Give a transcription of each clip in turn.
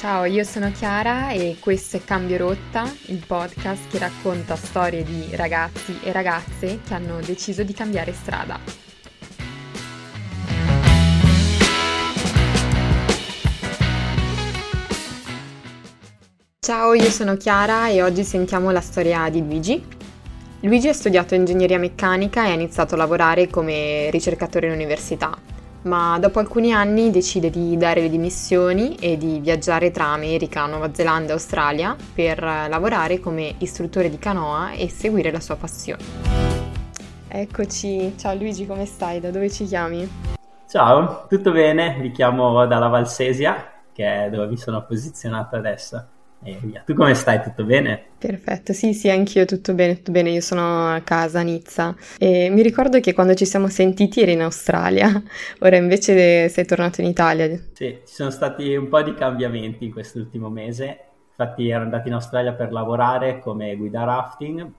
Ciao, io sono Chiara e questo è Cambio Rotta, il podcast che racconta storie di ragazzi e ragazze che hanno deciso di cambiare strada. Ciao, io sono Chiara e oggi sentiamo la storia di Luigi. Luigi ha studiato ingegneria meccanica e ha iniziato a lavorare come ricercatore in università ma dopo alcuni anni decide di dare le dimissioni e di viaggiare tra America, Nuova Zelanda e Australia per lavorare come istruttore di canoa e seguire la sua passione. Eccoci, ciao Luigi, come stai? Da dove ci chiami? Ciao, tutto bene? Vi chiamo dalla Valsesia, che è dove mi sono posizionato adesso e via. Tu come stai? Tutto bene? Perfetto, sì, sì, anch'io tutto bene, tutto bene. Io sono a casa a Nizza e mi ricordo che quando ci siamo sentiti eri in Australia, ora invece sei tornato in Italia. Sì, ci sono stati un po' di cambiamenti in quest'ultimo mese. Infatti ero andato in Australia per lavorare come guida rafting,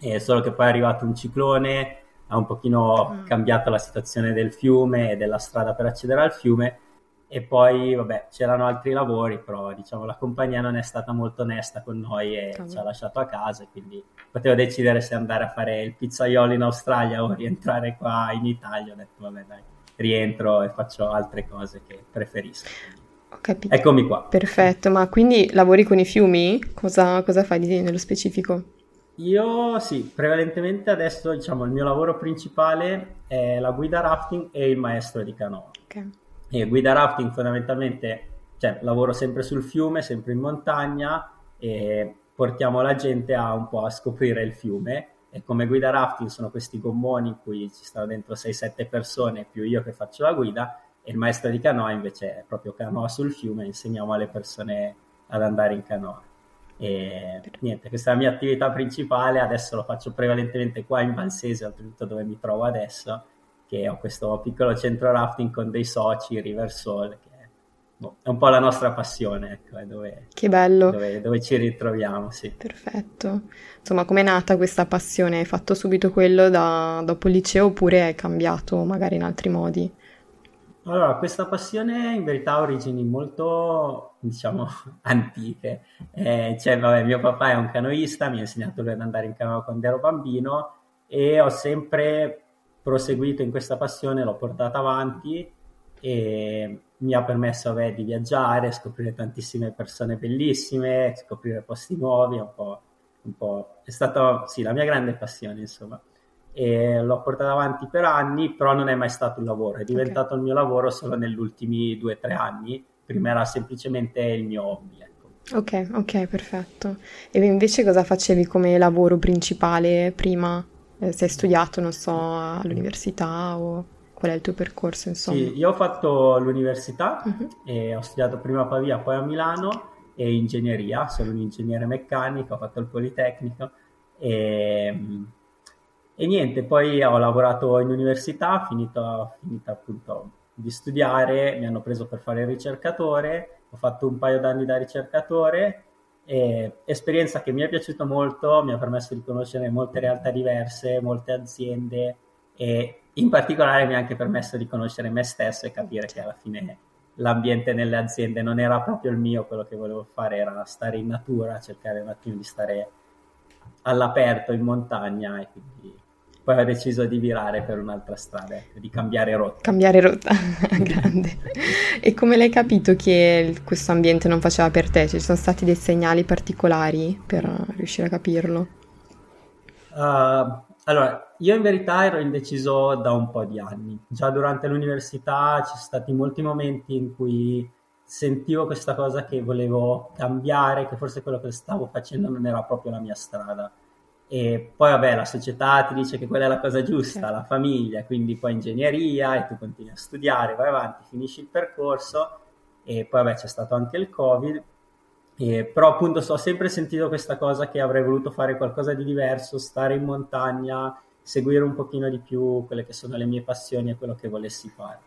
e solo che poi è arrivato un ciclone, ha un pochino mm. cambiato la situazione del fiume e della strada per accedere al fiume e poi vabbè c'erano altri lavori però diciamo la compagnia non è stata molto onesta con noi e Cavolo. ci ha lasciato a casa quindi potevo decidere se andare a fare il pizzaiolo in Australia o rientrare qua in Italia ho detto vabbè dai rientro e faccio altre cose che preferisco ho capito. Eccomi qua. Perfetto, ma quindi lavori con i fiumi? Cosa, cosa fai di, nello specifico? Io sì, prevalentemente adesso diciamo il mio lavoro principale è la guida rafting e il maestro di canoa. Ok. E guida rafting fondamentalmente, cioè lavoro sempre sul fiume, sempre in montagna e portiamo la gente a un po' a scoprire il fiume e come guida rafting sono questi gommoni in cui ci stanno dentro 6-7 persone più io che faccio la guida e il maestro di canoa invece è proprio canoa sul fiume, insegniamo alle persone ad andare in canoa. E niente, questa è la mia attività principale, adesso lo faccio prevalentemente qua in Valsese, oltretutto dove mi trovo adesso che ho questo piccolo centro rafting con dei soci, River Soul, che boh, è un po' la nostra passione, ecco, è dove, che bello. Dove, dove, ci ritroviamo, sì. Perfetto. Insomma, com'è nata questa passione? Hai fatto subito quello da, dopo il liceo oppure hai cambiato magari in altri modi? Allora, questa passione in verità ha origini molto, diciamo, antiche. Eh, cioè, vabbè, mio papà è un canoista, mi ha insegnato lui ad andare in canoa quando ero bambino e ho sempre proseguito in questa passione, l'ho portata avanti e mi ha permesso vabbè, di viaggiare, scoprire tantissime persone bellissime, scoprire posti nuovi, un po', un po'. è stata sì, la mia grande passione, insomma. E l'ho portata avanti per anni, però non è mai stato un lavoro, è diventato okay. il mio lavoro solo negli ultimi due o tre anni, prima era semplicemente il mio hobby. Ecco. Ok, ok, perfetto. E invece cosa facevi come lavoro principale prima? Eh, se hai studiato, non so, all'università o qual è il tuo percorso, insomma? Sì, io ho fatto l'università uh-huh. e ho studiato prima a Pavia, poi a Milano e ingegneria, sono un ingegnere meccanico, ho fatto il Politecnico e, e niente, poi ho lavorato in università, finito, finito appunto di studiare, mi hanno preso per fare il ricercatore, ho fatto un paio d'anni da ricercatore e, esperienza che mi è piaciuta molto, mi ha permesso di conoscere molte realtà diverse, molte aziende e in particolare mi ha anche permesso di conoscere me stesso e capire che alla fine l'ambiente nelle aziende non era proprio il mio, quello che volevo fare era stare in natura, cercare un attimo di stare all'aperto in montagna e quindi poi ho deciso di virare per un'altra strada, ecco, di cambiare rotta. Cambiare rotta, grande. e come l'hai capito che questo ambiente non faceva per te? Ci sono stati dei segnali particolari per riuscire a capirlo? Uh, allora, io in verità ero indeciso da un po' di anni. Già durante l'università ci sono stati molti momenti in cui sentivo questa cosa che volevo cambiare, che forse quello che stavo facendo non era proprio la mia strada e poi vabbè la società ti dice che quella è la cosa giusta, certo. la famiglia, quindi poi ingegneria e tu continui a studiare, vai avanti, finisci il percorso e poi vabbè c'è stato anche il covid, e, però appunto ho sempre sentito questa cosa che avrei voluto fare qualcosa di diverso, stare in montagna, seguire un pochino di più quelle che sono le mie passioni e quello che volessi fare.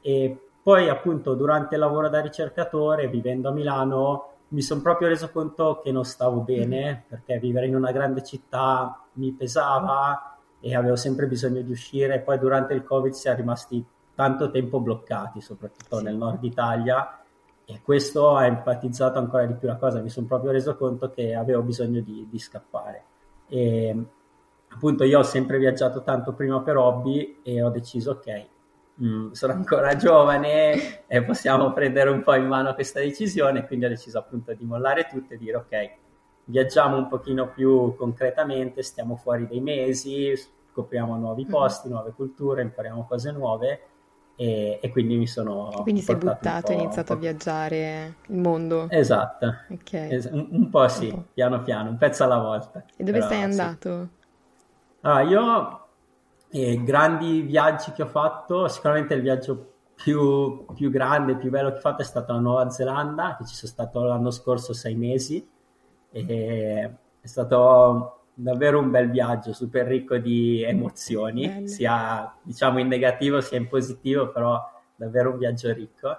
E poi appunto durante il lavoro da ricercatore, vivendo a Milano, mi sono proprio reso conto che non stavo bene mm. perché vivere in una grande città mi pesava e avevo sempre bisogno di uscire. Poi durante il Covid si è rimasti tanto tempo bloccati, soprattutto sì. nel nord Italia, e questo ha empatizzato ancora di più la cosa, mi sono proprio reso conto che avevo bisogno di, di scappare. E, appunto io ho sempre viaggiato tanto prima per hobby e ho deciso ok, mh, mm, sono ancora giovane e possiamo prendere un po' in mano questa decisione, quindi ho deciso appunto di mollare tutto e dire ok, viaggiamo un pochino più concretamente, stiamo fuori dei mesi, scopriamo nuovi mm-hmm. posti, nuove culture, impariamo cose nuove e, e, quindi mi sono... Quindi sei buttato e hai iniziato a viaggiare il mondo. Esatto, okay. es- un, un, po' sì, un po'. piano piano, un pezzo alla volta. E dove Però, sei andato? Sì. Ah, io eh, grandi viaggi che ho fatto, sicuramente il viaggio più, più, grande, più bello che ho fatto è stato la Nuova Zelanda, che ci sono stato l'anno scorso sei mesi. E è stato davvero un bel viaggio, super ricco di emozioni, Bello. sia diciamo in negativo sia in positivo, però davvero un viaggio ricco.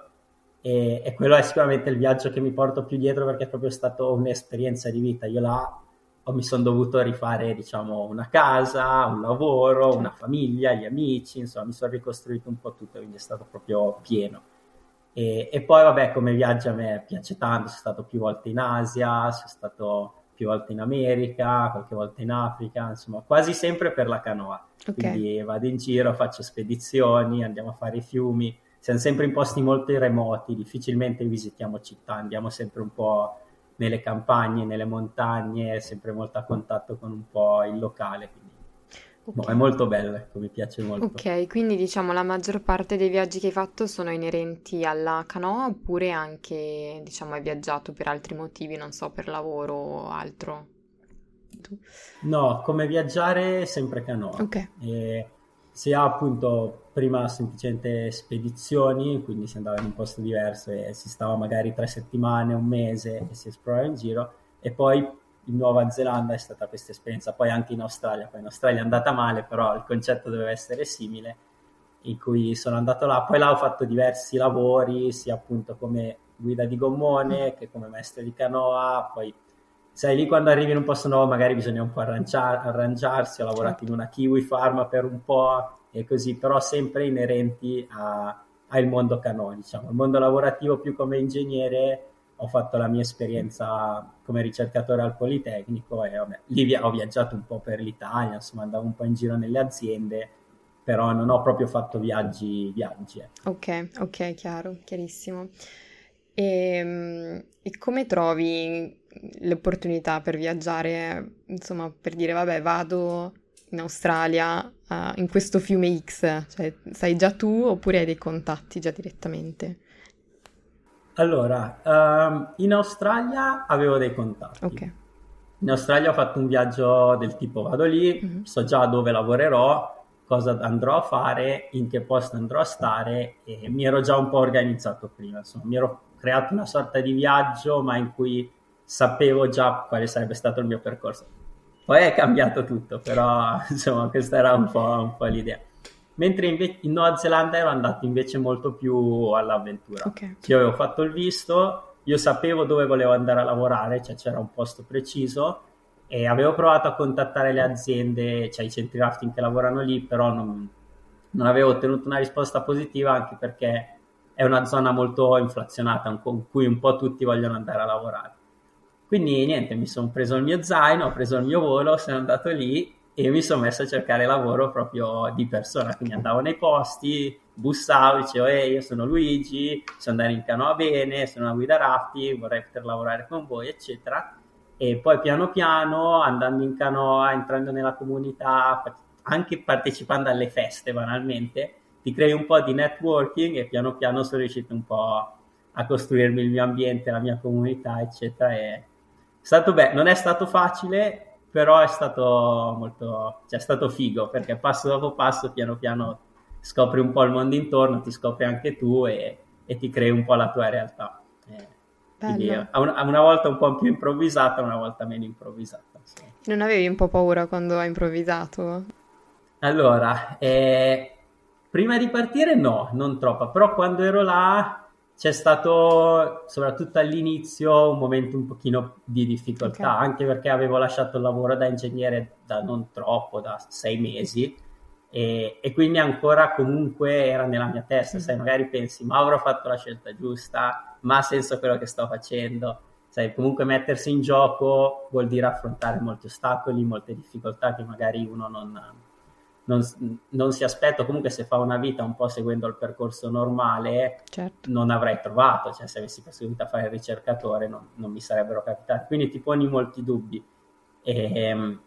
E, e, quello è sicuramente il viaggio che mi porto più dietro perché è proprio stato un'esperienza di vita. Io là mi sono dovuto rifare, diciamo, una casa, un lavoro, una famiglia, gli amici, insomma, mi sono ricostruito un po' tutto, quindi è stato proprio pieno. E, e poi, vabbè, come viaggio a me piace tanto, sono stato più volte in Asia, sono stato più volte in America, qualche volta in Africa, insomma, quasi sempre per la canoa. Okay. Quindi vado in giro, faccio spedizioni, andiamo a fare i fiumi, siamo sempre in posti molto remoti, difficilmente visitiamo città, andiamo sempre un po' nelle campagne, nelle montagne, sempre molto a contatto con un po' il locale. Quindi Okay. è molto bello, ecco, mi piace molto. Ok, quindi diciamo la maggior parte dei viaggi che hai fatto sono inerenti alla canoa oppure anche, diciamo, hai viaggiato per altri motivi, non so, per lavoro o altro? No, come viaggiare sempre canoa. Ok. E sia appunto prima semplicemente spedizioni, quindi si andava in un posto diverso e si stava magari tre settimane, un mese e si esplorava in giro e poi in Nuova Zelanda è stata questa esperienza, poi anche in Australia, poi in Australia è andata male, però il concetto doveva essere simile, in cui sono andato là, poi là ho fatto diversi lavori, sia appunto come guida di gommone che come maestro di canoa, poi sai lì quando arrivi in un posto nuovo magari bisogna un po' arrangiar- arrangiarsi, ho lavorato in una kiwi farma per un po' e così, però sempre inerenti al mondo canoa, diciamo, il mondo lavorativo più come ingegnere ho fatto la mia esperienza come ricercatore al Politecnico e vabbè, lì via- ho viaggiato un po' per l'Italia, insomma andavo un po' in giro nelle aziende, però non ho proprio fatto viaggi, viaggi. Eh. Ok, ok, chiaro, chiarissimo. E, ehm, e, come trovi l'opportunità per viaggiare, insomma, per dire, vabbè, vado in Australia uh, in questo fiume X, cioè sai già tu oppure hai dei contatti già direttamente? Allora, um, in Australia avevo dei contatti. Ok. In Australia ho fatto un viaggio del tipo vado lì, mm-hmm. so già dove lavorerò, cosa andrò a fare, in che posto andrò a stare e mi ero già un po' organizzato prima, insomma, mi ero creato una sorta di viaggio ma in cui sapevo già quale sarebbe stato il mio percorso. Poi è cambiato tutto, però insomma questa era un po', un po l'idea mentre invece in Nuova Zelanda ero andato invece molto più all'avventura. Okay. Io avevo fatto il visto, io sapevo dove volevo andare a lavorare, cioè c'era un posto preciso e avevo provato a contattare le aziende, cioè i centri rafting che lavorano lì, però non, non avevo ottenuto una risposta positiva anche perché è una zona molto inflazionata con cui un po' tutti vogliono andare a lavorare. Quindi niente, mi sono preso il mmio zaino, ho preso il mio volo, sono andato lì e mi sono messo a cercare lavoro proprio di persona, quindi andavo nei posti, bussavo, dicevo ehi io sono Luigi, so andare in canoa bene, sono una guida rafting, vorrei poter lavorare con voi eccetera. E poi piano piano andando in canoa, entrando nella comunità, anche partecipando alle feste banalmente, ti crei un po' di networking e piano piano sono riuscito un po' a costruirmi il mio ambiente, la mia comunità eccetera e stato beh, non è stato facile però è stato molto, cioè è stato figo perché passo dopo passo piano piano scopri un po' il mondo intorno, ti scopri anche tu e, e ti crei un po' la tua realtà. Eh, quindi a una, a una, volta un po' più improvvisata, una volta meno improvvisata. Sì. Non avevi un po' paura quando hai improvvisato? Allora, eh, prima di partire no, non troppo, però quando ero là c'è stato soprattutto all'inizio un momento un pochino di difficoltà, okay. anche perché avevo lasciato il lavoro da ingegnere da non troppo, da sei mesi, e, e, quindi ancora comunque era nella mia testa, sai, magari pensi, ma avrò fatto la scelta giusta, ma ha senso quello che sto facendo, sai, comunque mettersi in gioco vuol dire affrontare molti ostacoli, molte difficoltà che magari uno non, non, non, si aspetta, comunque se fa una vita un po' seguendo il percorso normale, certo. non avrei trovato, cioè se avessi proseguito a fare il ricercatore non, non mi sarebbero capitati, quindi ti poni molti dubbi. E, ehm,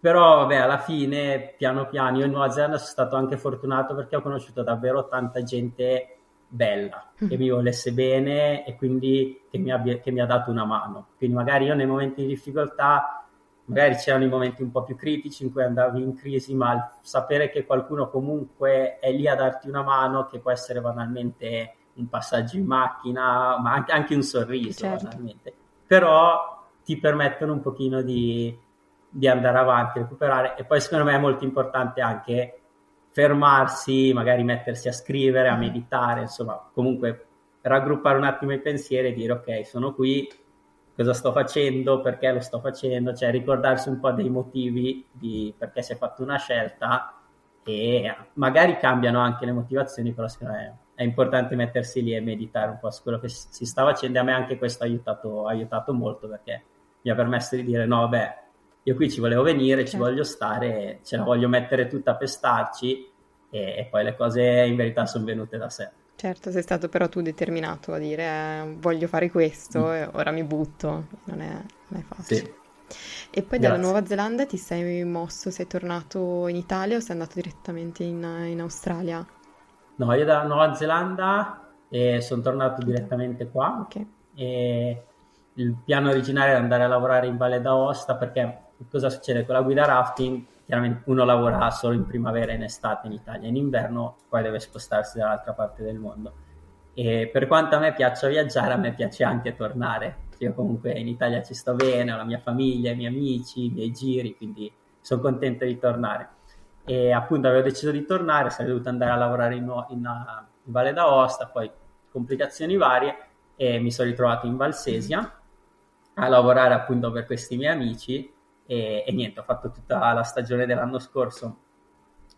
però vabbè, alla fine, piano piano, io in Nuova Zelanda sono stato anche fortunato perché ho conosciuto davvero tanta gente bella, mm. che mi volesse bene e quindi che mi, abbia, che mi ha dato una mano. Quindi magari io nei momenti di difficoltà magari c'erano i momenti un po' più critici in cui andavi in crisi, ma sapere che qualcuno comunque è lì a darti una mano, che può essere banalmente un passaggio in macchina, ma anche, anche un sorriso, certo. banalmente, però ti permettono un pochino di, di andare avanti, recuperare e poi secondo me è molto importante anche fermarsi, magari mettersi a scrivere, a meditare, insomma, comunque raggruppare un attimo i pensieri e dire ok, sono qui, cosa sto facendo, perché lo sto facendo, cioè ricordarsi un po' dei motivi di perché si è fatta una scelta e magari cambiano anche le motivazioni, però secondo me è importante mettersi lì e meditare un po' su quello che si sta facendo e a me anche questo ha aiutato, ha aiutato molto perché mi ha permesso di dire no, beh, io qui ci volevo venire, ci certo. voglio stare, ce la voglio mettere tutta per starci e, e poi le cose in verità sono venute da sé. Certo, sei stato però tu determinato a dire eh, voglio fare questo mm. e ora mi butto, non è, non è facile. Sì. E poi Grazie. dalla Nuova Zelanda ti sei mosso, sei tornato in Italia o sei andato direttamente in, in Australia? No, io dalla Nuova Zelanda eh, sono tornato direttamente qua. Okay. E il piano originario era andare a lavorare in Valle d'Aosta perché cosa succede con la guida rafting? Chiaramente uno lavora solo in primavera e in estate in Italia, in inverno poi deve spostarsi dall'altra parte del mondo. E per quanto a me piaccia viaggiare, a me piace anche tornare. Io comunque in Italia ci sto bene, ho la mia famiglia, i miei amici, i miei giri, quindi sono contento di tornare. E appunto avevo deciso di tornare, sarei dovuto andare a lavorare in, in, in Valle d'Aosta, poi complicazioni varie e mi sono ritrovato in Valsesia a lavorare appunto per questi miei amici e, e, niente, ho fatto tutta la stagione dell'anno scorso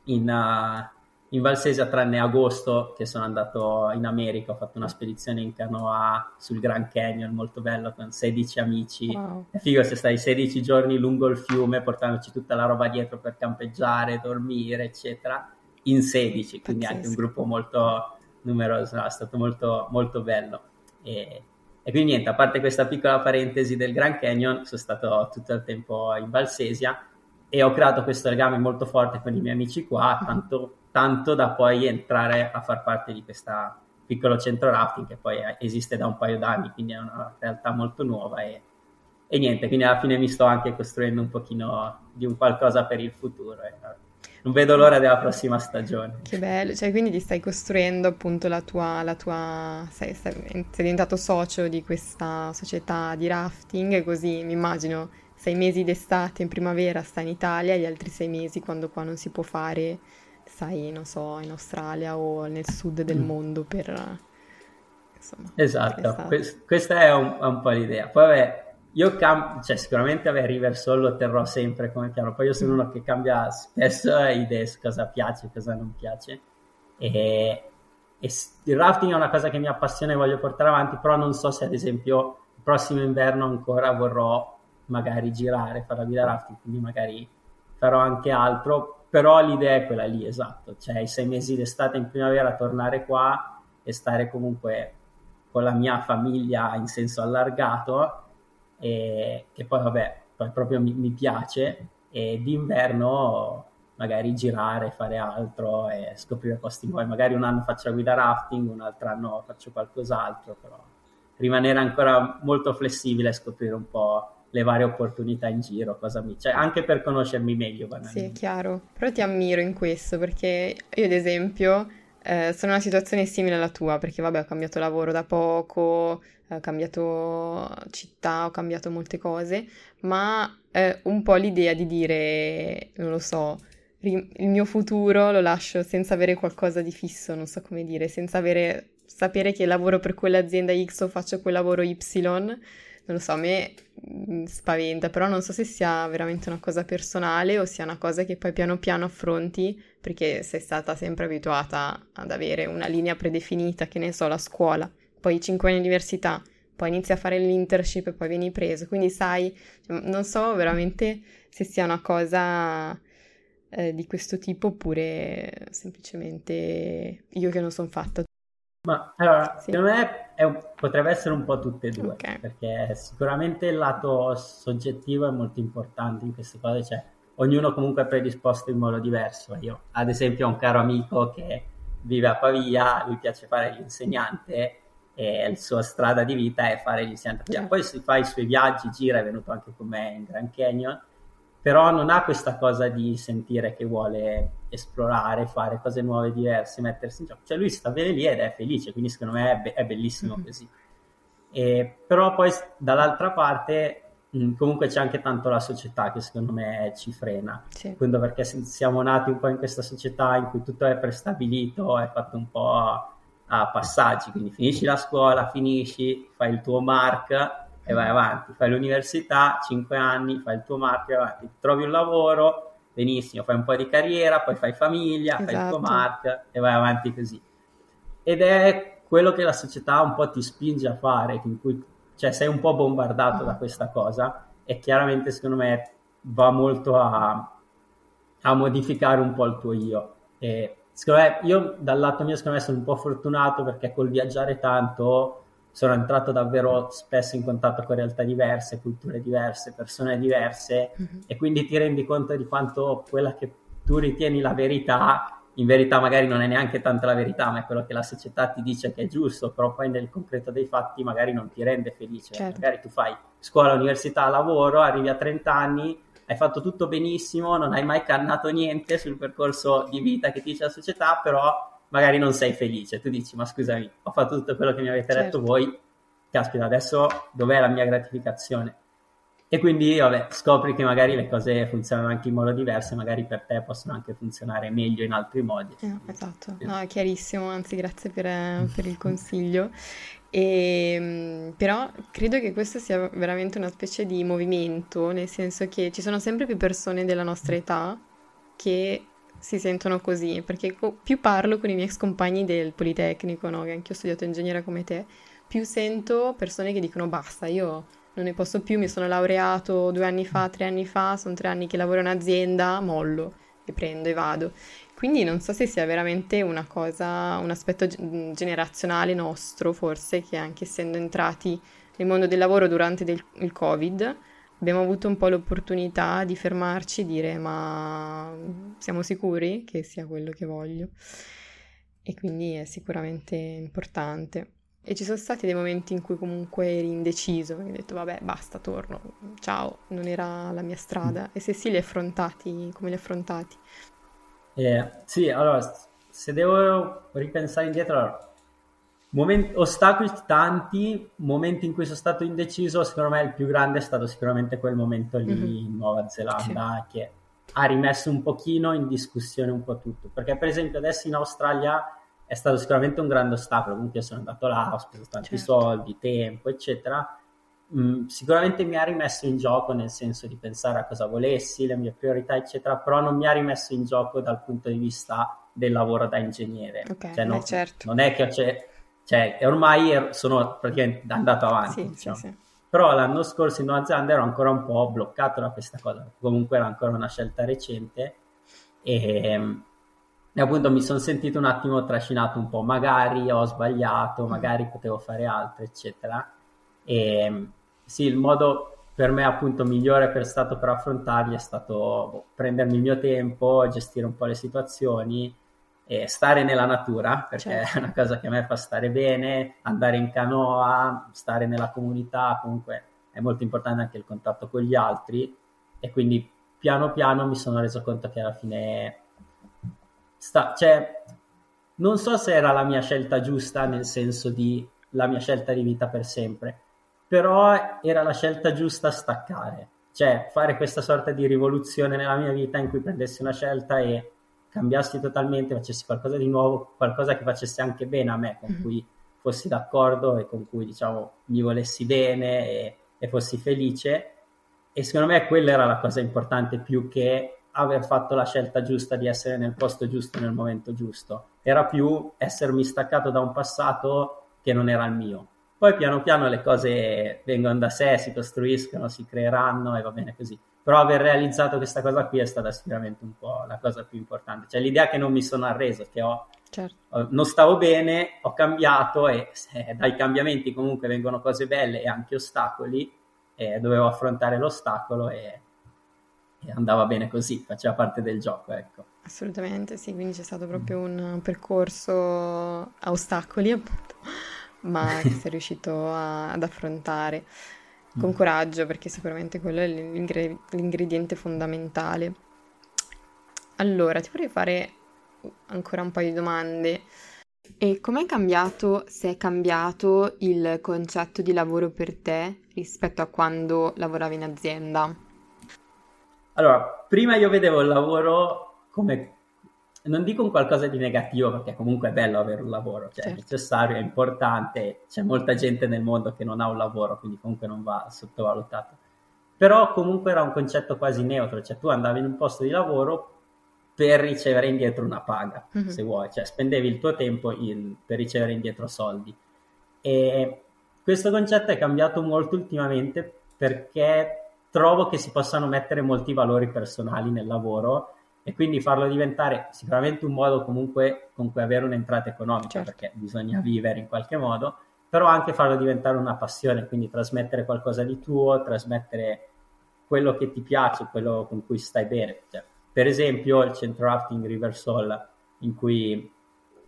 in, uh, in Valsesia, tranne agosto che sono andato in America, ho fatto una spedizione in canoa sul Grand Canyon, molto bello, con 16 amici. Wow. È figo se stai 16 giorni lungo il fiume, portandoci tutta la roba dietro per campeggiare, dormire, eccetera, in 16, quindi Pazzesco. anche un gruppo molto numeroso, è stato molto, molto bello. E, e quindi niente, a parte questa piccola parentesi del Grand Canyon, sono stato tutto il tempo in Valsesia e ho creato questo legame molto forte con i miei amici qua, tanto, tanto da poi entrare a far parte di questo piccolo centro rafting che poi esiste da un paio d'anni, quindi è una realtà molto nuova e, e niente, quindi alla fine mi sto anche costruendo un pochino di un qualcosa per il futuro. E, non vedo l'ora della prossima stagione. Che bello, cioè quindi ti stai costruendo appunto la tua, la tua sei, sei, sei diventato socio di questa società di rafting, così mi immagino sei mesi d'estate in primavera stai in Italia, gli altri sei mesi quando qua non si può fare stai, non so, in Australia o nel sud del mm. mondo per... Insomma, esatto, questa è un, è un po' l'idea. Poi vabbè, io cam- cioè, sicuramente vabbè, Riversol lo terrò sempre come piano, poi io sono uno che cambia spesso idee su cosa piace e cosa non piace. E, e il rafting è una cosa che mi appassiona e voglio portare avanti, però non so se ad esempio il prossimo inverno ancora vorrò magari girare, fare la guida rafting, quindi magari farò anche altro, però l'idea è quella lì, esatto, cioè i sei mesi d'estate in primavera tornare qua e stare comunque con la mia famiglia in senso allargato e che poi vabbè, poi proprio mi, mi piace e d'inverno magari girare, fare altro e scoprire posti nuovi. Magari un anno faccio la guida rafting, un altro anno faccio qualcos'altro, però rimanere ancora molto flessibile e scoprire un po' le varie opportunità in giro, cosa mi... cioè anche per conoscermi meglio. Sì, è chiaro, però ti ammiro in questo perché io ad esempio eh, sono in una situazione simile alla tua perché vabbè ho cambiato lavoro da poco, ho cambiato città, ho cambiato molte cose, ma eh, un po' l'idea di dire, non lo so, il mio futuro lo lascio senza avere qualcosa di fisso, non so come dire, senza avere, sapere che lavoro per quell'azienda X o faccio quel lavoro Y, non lo so, a me mm, spaventa, però non so se sia veramente una cosa personale o sia una cosa che poi piano piano affronti perché sei stata sempre abituata ad avere una linea predefinita, che ne so, la scuola, poi 5 anni di università, poi inizi a fare l'internship e poi vieni preso, quindi sai, cioè, non so veramente se sia una cosa eh, di questo tipo oppure semplicemente io che non sono fatta. Ma allora, sì. secondo me un, potrebbe essere un po' tutte e due, okay. perché sicuramente il lato soggettivo è molto importante in queste cose, cioè ognuno comunque è predisposto in modo diverso. Io, ad esempio, ho un caro amico che vive a Pavia, lui piace fare l'insegnante e la sua strada di vita è fare l'insegnante. Certo. Poi si fa i suoi viaggi, gira, è venuto anche con me in Grand Canyon però non ha questa cosa di sentire che vuole esplorare, fare cose nuove, diverse, mettersi in gioco. Cioè lui sta bene lì ed è felice, quindi secondo me è, be- è bellissimo mm-hmm. così. E, però poi dall'altra parte mh, comunque c'è anche tanto la società che secondo me ci frena. Sì. Quindi perché siamo nati un po' in questa società in cui tutto è prestabilito, è fatto un po' a, a passaggi, quindi finisci la scuola, finisci, fai il tuo mark e vai avanti, fai l'università, 5 anni, fai il tuo marchio, avanti, trovi un lavoro, benissimo, fai un po' di carriera, poi fai famiglia, esatto. fai il tuo esatto. mark e vai avanti così. Ed è quello che la società un po' ti spinge a fare, in cui cioè, sei un po' bombardato uh-huh. da questa cosa e chiaramente secondo me va molto a, a modificare un po' il tuo io. E secondo me, io dal lato mio secondo me sono un po' fortunato perché col viaggiare tanto sono entrato davvero spesso in contatto con realtà diverse, culture diverse, persone diverse mm-hmm. e quindi ti rendi conto di quanto quella che tu ritieni la verità, in verità magari non è neanche tanto la verità, ma è quello che la società ti dice che è giusto, però poi nel concreto dei fatti magari non ti rende felice. Certo. Magari tu fai scuola, università, lavoro, arrivi a 30 anni, hai fatto tutto benissimo, non hai mai cannato niente sul percorso di vita che ti dice la società, però magari non sei felice, tu dici ma scusami, ho fatto tutto quello che mi avete certo. detto voi, caspita, adesso dov'è la mia gratificazione? E quindi vabbè, scopri che magari le cose funzionano anche in modo diverso, magari per te possono anche funzionare meglio in altri modi. Eh, esatto, no, è chiarissimo, anzi grazie per, per il consiglio. E, ehm, però credo che questo sia veramente una specie di movimento, nel senso che ci sono sempre più persone della nostra età che si sentono così, perché più parlo con i miei ex compagni del Politecnico, no? che anche io ho studiato ingegneria come te, più sento persone che dicono basta, io non ne posso più, mi sono laureato due anni fa, tre anni fa, sono tre anni che lavoro in azienda, mollo e prendo e vado. Quindi non so se sia veramente una cosa, un aspetto generazionale nostro, forse, che anche essendo entrati nel mondo del lavoro durante del, il Covid, abbiamo avuto un po' l'opportunità di fermarci e dire ma siamo sicuri che sia quello che voglio? E quindi è sicuramente importante. E ci sono stati dei momenti in cui comunque eri indeciso, hai detto vabbè basta, torno, ciao, non era la mia strada. E se sì, li affrontati, come li affrontati? Eh, sì, allora, se devo ripensare indietro, Momenti, ostacoli tanti, momenti in cui sono stato indeciso, secondo me il più grande è stato sicuramente quel momento lì mm-hmm. in Nuova Zelanda sì. che ha rimesso un pochino in discussione un po' tutto, perché per esempio adesso in Australia è stato sicuramente un grande ostacolo, comunque sono andato là, ho speso tanti certo. soldi, tempo, eccetera. Mm, sicuramente mi ha rimesso in gioco nel senso di pensare a cosa volessi, le mie priorità, eccetera, però non mi ha rimesso in gioco dal punto di vista del lavoro da ingegnere. Okay, cioè, non, certo. non, è che c'è cioè, ormai sono praticamente andato avanti. Sì, diciamo. sì, sì. Però l'anno scorso in Nuova Zelanda ero ancora un po' bloccato da questa cosa, comunque era ancora una scelta recente e, e appunto mi sono sentito un attimo trascinato un po', magari ho sbagliato, magari potevo fare altro, eccetera. E sì, il modo per me appunto migliore per stato per affrontarli è stato boh, prendermi il mio tempo, gestire un po' le situazioni e stare nella natura, perché certo. è una cosa che a me fa stare bene, andare in canoa, stare nella comunità, comunque è molto importante anche il contatto con gli altri e quindi piano piano mi sono reso conto che alla fine sta, cioè, non so se era la mia scelta giusta nel senso di la mia scelta di vita per sempre, però era la scelta giusta staccare, cioè fare questa sorta di rivoluzione nella mia vita in cui prendessi una scelta e cambiassi totalmente, facessi qualcosa di nuovo, qualcosa che facesse anche bene a me, con mm-hmm. cui fossi d'accordo e con cui diciamo mi volessi bene e, e fossi felice e secondo me quella era la cosa importante più che aver fatto la scelta giusta di essere nel posto giusto nel momento giusto. Era più essermi staccato da un passato che non era il mio. Poi piano piano le cose vengono da sé, si costruiscono, si creeranno e va bene così. Però aver realizzato questa cosa qui è stata sicuramente un po' la cosa più importante. Cioè l'idea che non mi sono arreso, che ho, certo. non stavo bene, ho cambiato e se, dai cambiamenti comunque vengono cose belle e anche ostacoli e dovevo affrontare l'ostacolo e e andava bene così, faceva parte del gioco, ecco. Assolutamente, sì, quindi c'è stato proprio un percorso a ostacoli, appunto, ma che sei riuscito a, ad affrontare con mm. coraggio, perché sicuramente quello è l'ingre- l'ingrediente fondamentale. Allora, ti vorrei fare ancora un paio di domande. E com'è cambiato, se è cambiato, il concetto di lavoro per te rispetto a quando lavoravi in azienda? Allora, prima io vedevo il lavoro come, non dico un qualcosa di negativo, perché comunque è bello avere un lavoro, cioè certo. è necessario, è importante, c'è molta gente nel mondo che non ha un lavoro, quindi comunque non va sottovalutato. Però comunque era un concetto quasi neutro, cioè tu andavi in un posto di lavoro per ricevere indietro una paga, mm-hmm. se vuoi, cioè spendevi il tuo tempo in, per ricevere indietro soldi. E questo concetto è cambiato molto ultimamente perché trovo che si possano mettere molti valori personali nel lavoro e quindi farlo diventare sicuramente un modo comunque con cui avere un'entrata economica, certo. perché bisogna vivere in qualche modo, però anche farlo diventare una passione, quindi trasmettere qualcosa di tuo, trasmettere quello che ti piace, quello con cui stai bene. Cioè, per esempio il centro rafting River Sol, in cui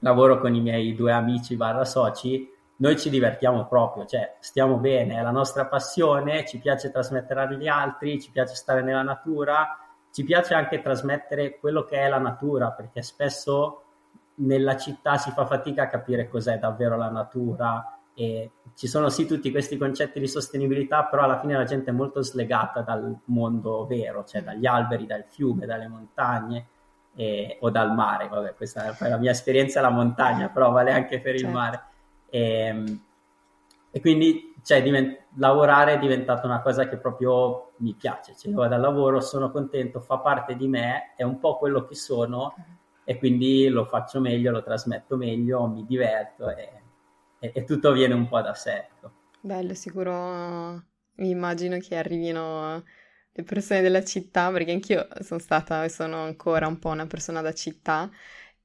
lavoro con i miei due amici barra soci, noi ci divertiamo proprio, cioè stiamo bene, è la nostra passione, ci piace trasmettere agli altri, ci piace stare nella natura, ci piace anche trasmettere quello che è la natura, perché spesso nella città si fa fatica a capire cos'è davvero la natura e ci sono sì tutti questi concetti di sostenibilità, però alla fine la gente è molto slegata dal mondo vero, cioè dagli alberi, dal fiume, dalle montagne e, o dal mare. Vabbè, questa è la mia esperienza alla montagna, però vale anche per certo. il mare. E, ehm, e quindi cioè, divent- lavorare è diventata una cosa che proprio mi piace. Cioè, io vado al lavoro, sono contento, fa parte di me, è un po' quello che sono e quindi lo faccio meglio, lo trasmetto meglio, mi diverto e, e, e tutto viene un po' da sé. Ecco. Bello, sicuro mi immagino che arrivino le persone della città, perché anch'io sono stata e sono ancora un po' una persona da città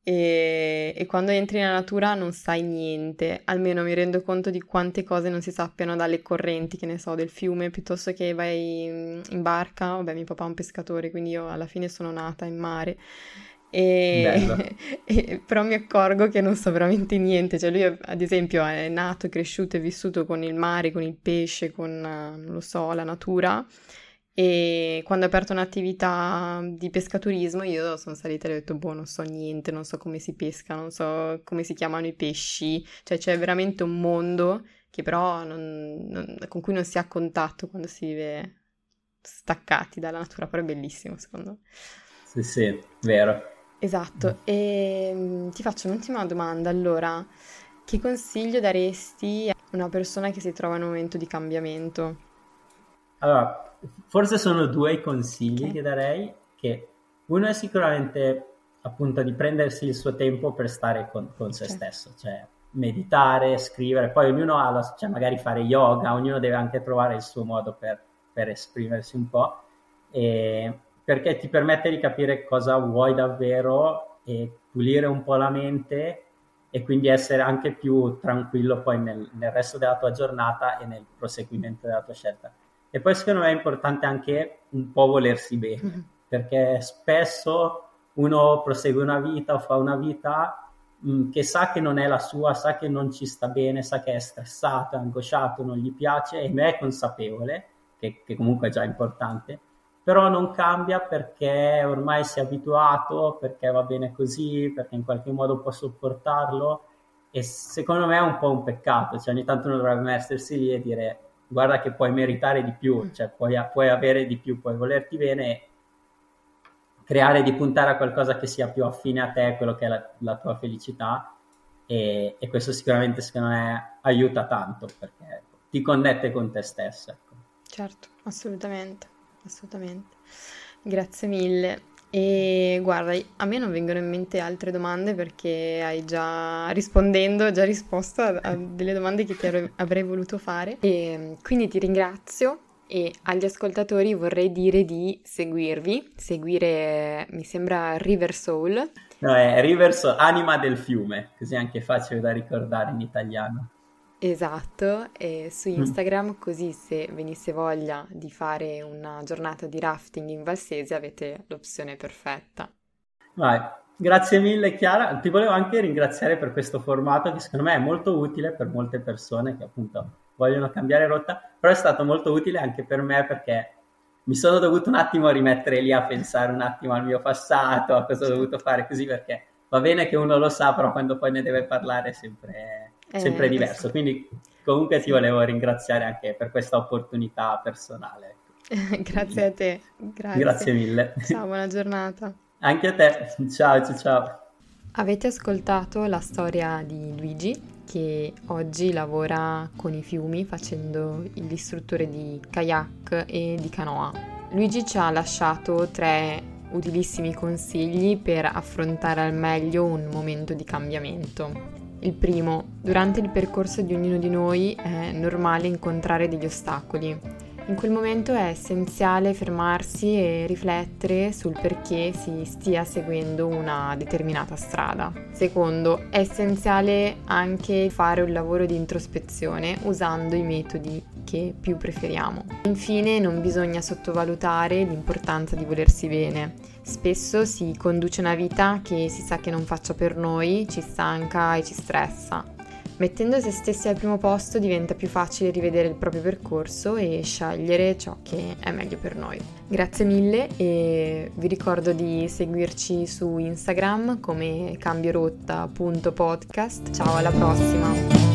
e, e, quando entri nella natura non sai niente, almeno mi rendo conto di quante cose non si sappiano dalle correnti, che ne so, del fiume, piuttosto che vai in barca, vabbè mio papà è un pescatore, quindi io alla fine sono nata in mare. E, e, però mi accorgo che non so veramente niente, cioè lui ad esempio è nato, cresciuto e vissuto con il mare, con il pesce, con, non lo so, la natura e quando ho aperto un'attività di pescaturismo io sono salita e ho detto, boh, non so niente, non so come si pesca, non so come si chiamano i pesci, cioè c'è veramente un mondo che però non, non, con cui non si ha contatto quando si vive staccati dalla natura, però è bellissimo secondo me. Sì, sì, vero. Esatto, e ehm, ti faccio un'ultima domanda, allora, che consiglio daresti a una persona che si trova in un momento di cambiamento? Allora, forse sono due i consigli okay. che darei, che uno è sicuramente appunto di prendersi il suo tempo per stare con, con se okay. stesso, cioè meditare, scrivere, poi ognuno ha la, cioè magari fare yoga, ognuno deve anche trovare il suo modo per, per esprimersi un po', e, perché ti permette di capire cosa vuoi davvero e pulire un po' la mente e quindi essere anche più tranquillo poi nel, nel resto della tua giornata e nel proseguimento della tua scelta. E poi secondo me è importante anche un po' volersi bene, mm-hmm. perché spesso uno prosegue una vita o fa una vita mh, mm, che sa che non è la sua, sa che non ci sta bene, sa che è stressato, è angosciato, non gli piace e ne è consapevole, che, che comunque è già importante, però non cambia perché ormai si è abituato, perché va bene così, perché in qualche modo può sopportarlo e secondo me è un po' un peccato, cioè ogni tanto uno dovrebbe mettersi lì e dire guarda che puoi meritare di più, mm. cioè puoi, puoi avere di più, puoi volerti bene, creare di puntare a qualcosa che sia più affine a te, quello che è la, la tua felicità e, e, questo sicuramente secondo me aiuta tanto perché ti connette con te stesso. Ecco. certo, assolutamente, assolutamente. Grazie mille. E guarda, a me non vengono in mente altre domande perché hai già rispondendo, già risposto a, a delle domande che ti avrei voluto fare. E quindi ti ringrazio e agli ascoltatori vorrei dire di seguirvi, seguire mi sembra River Soul. No, è River Soul, anima del fiume, così è anche facile da ricordare in italiano. Esatto, e su mm. Instagram, così se venisse voglia di fare una giornata di rafting in Valsese avete l'opzione perfetta. Vai. Grazie mille Chiara, ti volevo anche ringraziare per questo formato che secondo me è molto utile per molte persone che appunto vogliono cambiare rotta, però è stato molto utile anche per me perché mi sono dovuto un attimo rimettere lì a pensare un attimo al mio passato, a cosa ho dovuto fare così perché va bene che uno lo sa, però quando poi ne deve parlare è sempre, eh, diverso. Sì. Quindi comunque ti volevo ringraziare anche per questa opportunità personale. Grazie a te. Grazie. Grazie mille. Ciao, buona giornata. Anche a te. Ciao, ciao, ciao. Avete ascoltato la storia di Luigi che oggi lavora con i fiumi facendo l'istruttore di kayak e di canoa. Luigi ci ha lasciato tre utilissimi consigli per affrontare al meglio un momento di cambiamento. Il primo, durante il percorso di ognuno di noi è normale incontrare degli ostacoli in quel momento è essenziale fermarsi e riflettere sul perché si stia seguendo una determinata strada. Secondo, è essenziale anche fare un lavoro di introspezione usando i metodi che più preferiamo. Infine, non bisogna sottovalutare l'importanza di volersi bene. Spesso si conduce una vita che si sa che non faccia per noi, ci stanca e ci stressa. Mettendo se stessi al primo posto diventa più facile rivedere il proprio percorso e scegliere ciò che è meglio per noi. Grazie mille e vi ricordo di seguirci su Instagram come cambiorotta.podcast. Ciao alla prossima!